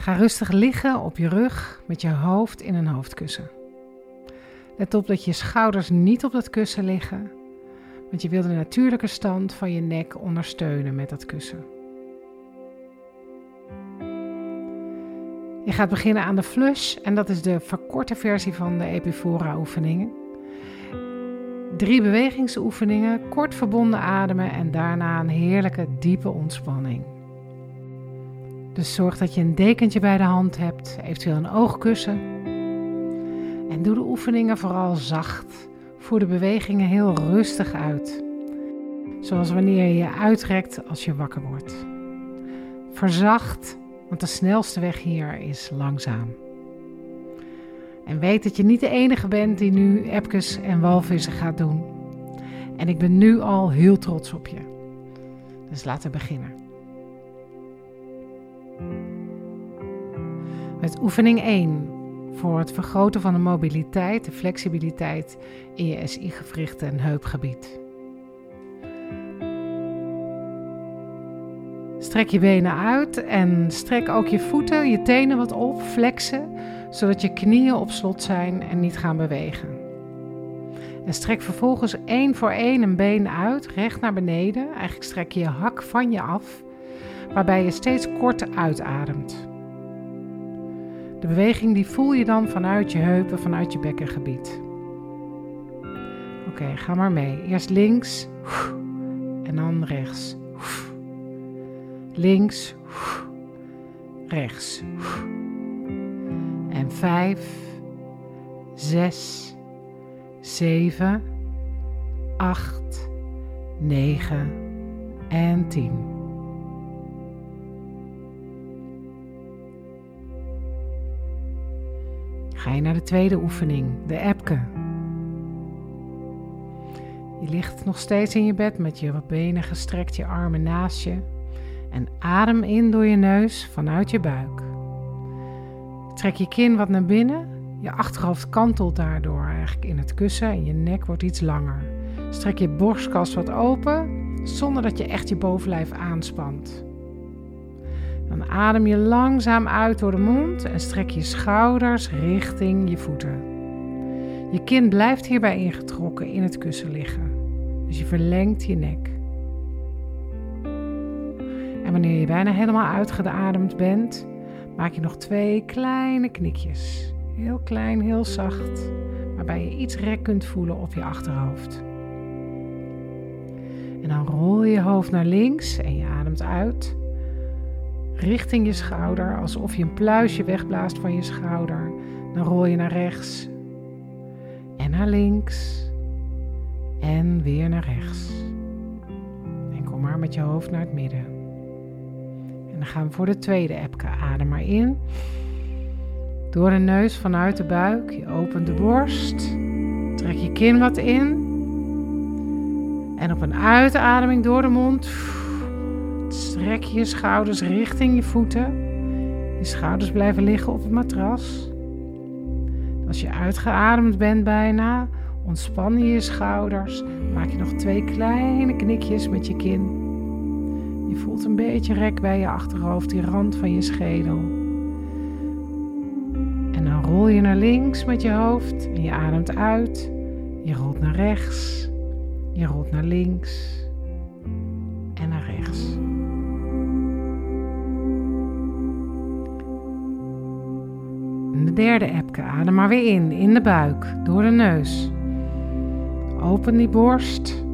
Ga rustig liggen op je rug met je hoofd in een hoofdkussen. Let op dat je schouders niet op dat kussen liggen, want je wil de natuurlijke stand van je nek ondersteunen met dat kussen. Je gaat beginnen aan de flush en dat is de verkorte versie van de Epifora oefeningen. Drie bewegingsoefeningen, kort verbonden ademen en daarna een heerlijke diepe ontspanning. Dus zorg dat je een dekentje bij de hand hebt, eventueel een oogkussen. En doe de oefeningen vooral zacht. Voer de bewegingen heel rustig uit. Zoals wanneer je je uitrekt als je wakker wordt. Verzacht, want de snelste weg hier is langzaam. En weet dat je niet de enige bent die nu epkes en walvissen gaat doen. En ik ben nu al heel trots op je. Dus laten we beginnen. Met oefening 1 voor het vergroten van de mobiliteit, de flexibiliteit in je SI-gewrichten en heupgebied. Strek je benen uit en strek ook je voeten, je tenen wat op, flexen, zodat je knieën op slot zijn en niet gaan bewegen. En strek vervolgens één voor één een been uit, recht naar beneden. Eigenlijk strek je je hak van je af, waarbij je steeds korter uitademt. De beweging die voel je dan vanuit je heupen, vanuit je bekkengebied. Oké, ga maar mee. Eerst links en dan rechts. Links, rechts. En vijf, zes, zeven, acht, negen en tien. Ga je naar de tweede oefening, de epke. Je ligt nog steeds in je bed met je benen gestrekt, je armen naast je. En adem in door je neus vanuit je buik. Trek je kin wat naar binnen. Je achterhoofd kantelt daardoor eigenlijk in het kussen en je nek wordt iets langer. Strek je borstkas wat open zonder dat je echt je bovenlijf aanspant. Dan adem je langzaam uit door de mond en strek je schouders richting je voeten. Je kin blijft hierbij ingetrokken in het kussen liggen. Dus je verlengt je nek. En wanneer je bijna helemaal uitgeademd bent, maak je nog twee kleine knikjes. Heel klein, heel zacht, waarbij je iets rek kunt voelen op je achterhoofd. En dan rol je hoofd naar links en je ademt uit richting je schouder, alsof je een pluisje wegblaast van je schouder. Dan rol je naar rechts en naar links en weer naar rechts. En kom maar met je hoofd naar het midden. En dan gaan we voor de tweede epke. Adem maar in. Door de neus vanuit de buik. Je opent de borst. Trek je kin wat in. En op een uitademing door de mond Strek je schouders richting je voeten. Je schouders blijven liggen op het matras. Als je uitgeademd bent bijna, ontspan je je schouders. Maak je nog twee kleine knikjes met je kin. Je voelt een beetje rek bij je achterhoofd, die rand van je schedel. En dan rol je naar links met je hoofd en je ademt uit. Je rolt naar rechts. Je rolt naar links. En naar rechts. De derde epke. Adem maar weer in, in de buik, door de neus. Open die borst.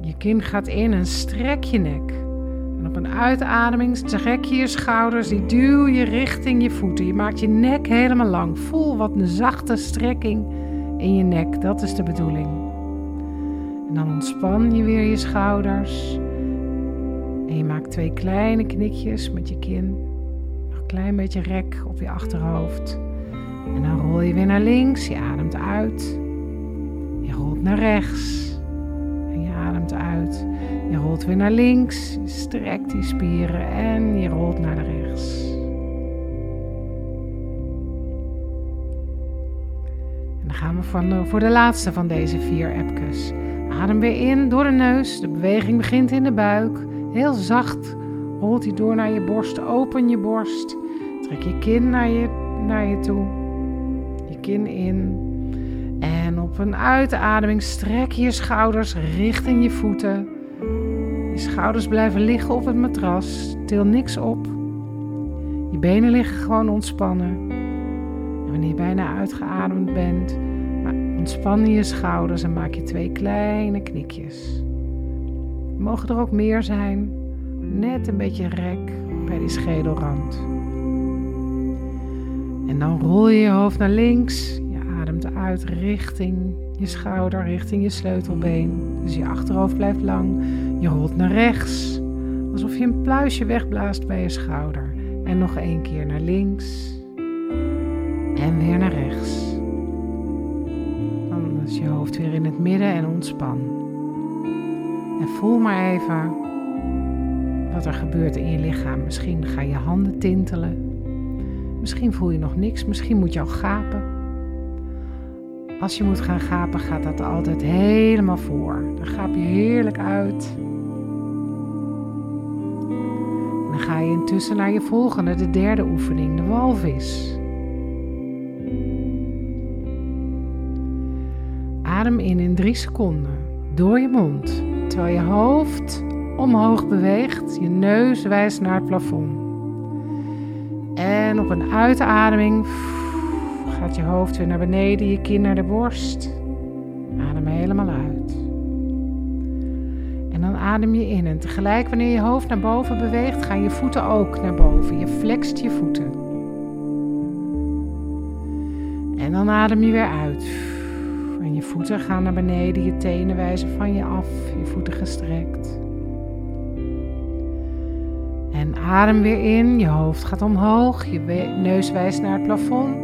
Je kin gaat in en strek je nek. En op een uitademing strek je je schouders, die duw je richting je voeten. Je maakt je nek helemaal lang. Voel wat een zachte strekking in je nek, dat is de bedoeling. En dan ontspan je weer je schouders. En je maakt twee kleine knikjes met je kin klein beetje rek op je achterhoofd. En dan rol je weer naar links, je ademt uit. Je rolt naar rechts. En je ademt uit. Je rolt weer naar links, je strekt die spieren en je rolt naar rechts. En dan gaan we van voor de laatste van deze vier epkes. Adem weer in door de neus. De beweging begint in de buik. Heel zacht rolt hij door naar je borst. Open je borst. Trek je kin naar je, naar je toe. Je kin in. En op een uitademing strek je schouders richting je voeten. Je schouders blijven liggen op het matras. Til niks op. Je benen liggen gewoon ontspannen. En wanneer je bijna uitgeademd bent, ontspan je schouders en maak je twee kleine knikjes. Mogen er ook meer zijn, net een beetje rek bij die schedelrand. En dan rol je je hoofd naar links. Je ademt uit richting je schouder, richting je sleutelbeen. Dus je achterhoofd blijft lang. Je rolt naar rechts, alsof je een pluisje wegblaast bij je schouder. En nog één keer naar links. En weer naar rechts. Dan is je hoofd weer in het midden en ontspan. En voel maar even wat er gebeurt in je lichaam. Misschien gaan je handen tintelen. Misschien voel je nog niks, misschien moet je al gapen. Als je moet gaan gapen, gaat dat altijd helemaal voor. Dan gaap je heerlijk uit. Dan ga je intussen naar je volgende, de derde oefening, de walvis. Adem in in drie seconden door je mond, terwijl je hoofd omhoog beweegt, je neus wijst naar het plafond. Een uitademing gaat je hoofd weer naar beneden, je kin naar de borst. Adem helemaal uit. En dan adem je in. En tegelijk wanneer je hoofd naar boven beweegt, gaan je voeten ook naar boven. Je flext je voeten. En dan adem je weer uit. En je voeten gaan naar beneden, je tenen wijzen van je af, je voeten gestrekt. En adem weer in, je hoofd gaat omhoog, je neus wijst naar het plafond.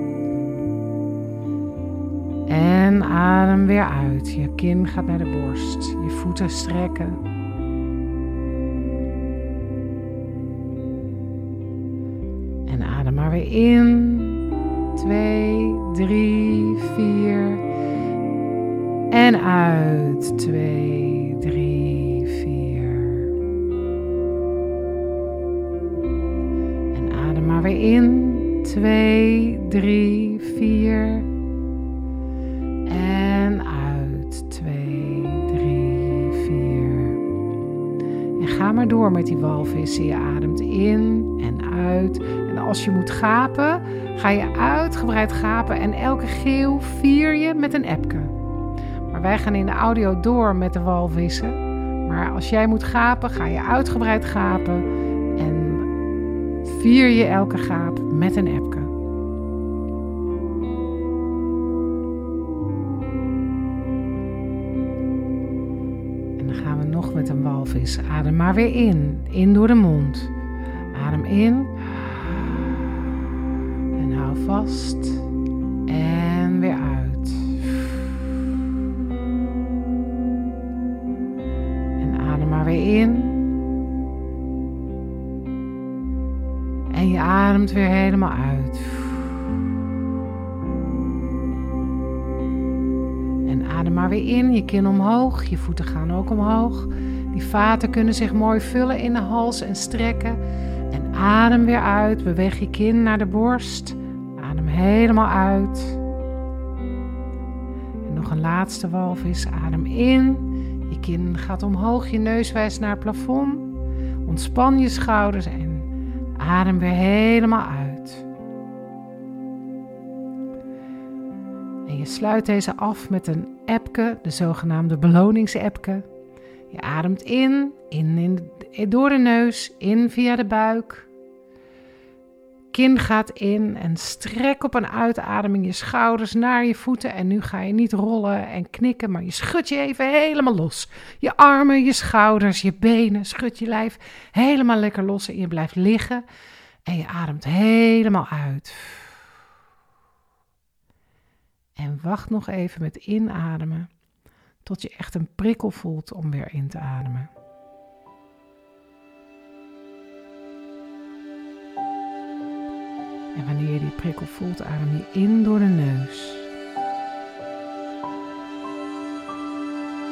En adem weer uit, je kin gaat naar de borst, je voeten strekken. En adem maar weer in, twee, drie, vier. En uit, twee, in, twee, drie, vier. En uit, twee, drie, vier. En ga maar door met die walvissen. Je ademt in en uit. En als je moet gapen, ga je uitgebreid gapen. En elke geel vier je met een epke. Maar wij gaan in de audio door met de walvissen. Maar als jij moet gapen, ga je uitgebreid gapen. Vier je elke gaap met een epke. En dan gaan we nog met een walvis. Adem maar weer in. In door de mond. Adem in. En hou vast. En uit. En adem maar weer in, je kin omhoog, je voeten gaan ook omhoog. Die vaten kunnen zich mooi vullen in de hals en strekken. En adem weer uit, beweeg je kin naar de borst. Adem helemaal uit. En nog een laatste walvis, adem in. Je kin gaat omhoog, je neus wijst naar het plafond. Ontspan je schouders en Adem weer helemaal uit. Sluit deze af met een epke, de zogenaamde beloningsepke. Je ademt in, in, in, door de neus, in via de buik. Kin gaat in en strek op een uitademing je schouders naar je voeten. En nu ga je niet rollen en knikken, maar je schudt je even helemaal los. Je armen, je schouders, je benen, schud je lijf helemaal lekker los. En je blijft liggen en je ademt helemaal uit. Wacht nog even met inademen tot je echt een prikkel voelt om weer in te ademen. En wanneer je die prikkel voelt, adem je in door de neus.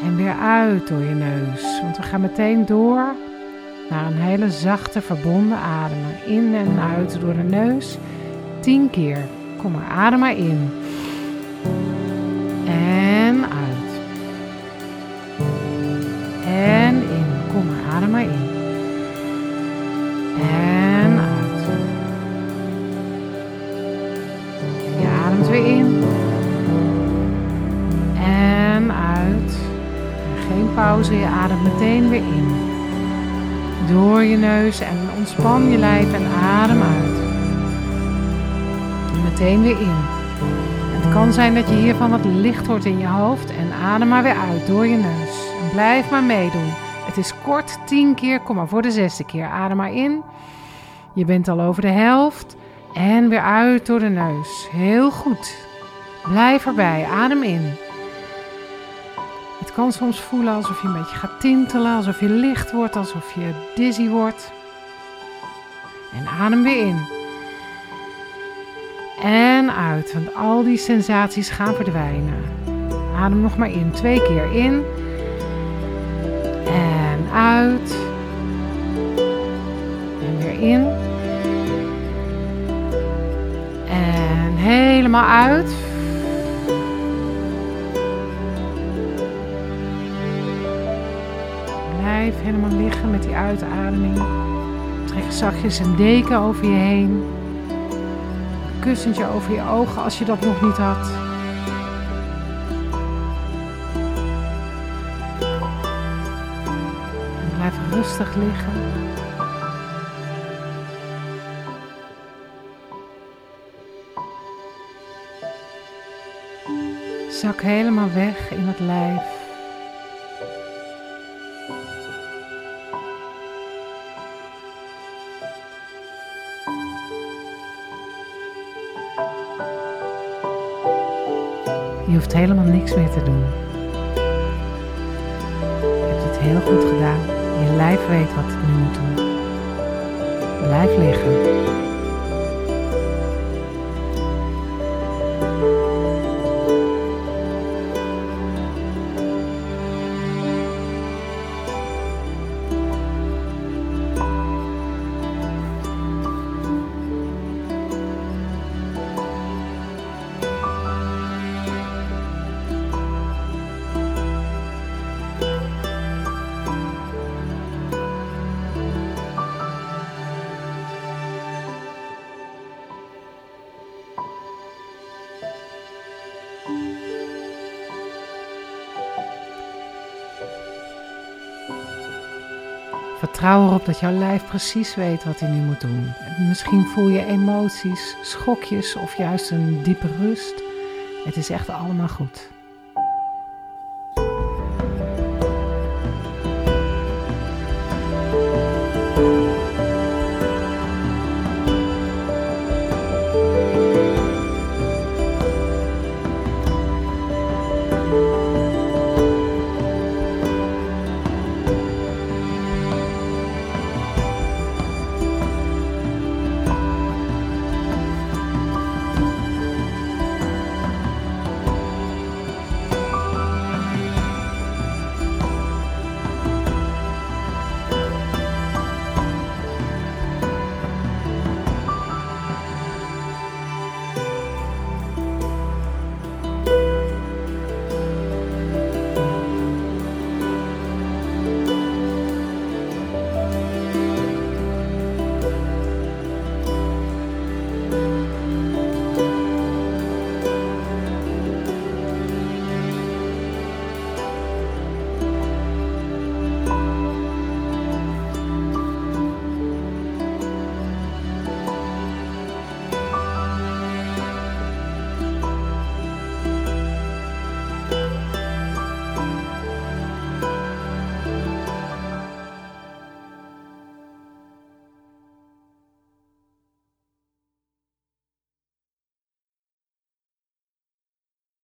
En weer uit door je neus. Want we gaan meteen door naar een hele zachte verbonden ademen. In en uit door de neus. 10 keer. Kom maar, adem maar in. En uit. En in. Kom maar, adem maar in. En uit. Je ademt weer in. En uit. Geen pauze, je ademt meteen weer in. Door je neus en ontspan je lijf en adem uit. En meteen weer in. Het kan zijn dat je hiervan wat licht wordt in je hoofd en adem maar weer uit door je neus. En blijf maar meedoen. Het is kort, tien keer, kom maar voor de zesde keer. Adem maar in. Je bent al over de helft. En weer uit door de neus. Heel goed. Blijf erbij, adem in. Het kan soms voelen alsof je een beetje gaat tintelen, alsof je licht wordt, alsof je dizzy wordt. En adem weer in. En uit, want al die sensaties gaan verdwijnen. Adem nog maar in, twee keer in. En uit. En weer in. En helemaal uit. Blijf helemaal liggen met die uitademing. Trek zachtjes een deken over je heen. Kussentje over je ogen als je dat nog niet had. Blijf rustig liggen. Zak helemaal weg in het lijf. Helemaal niks meer te doen. Je hebt het heel goed gedaan. Je lijf weet wat het nu moet doen. Blijf liggen. Vertrouw erop dat jouw lijf precies weet wat hij nu moet doen. Misschien voel je emoties, schokjes of juist een diepe rust. Het is echt allemaal goed.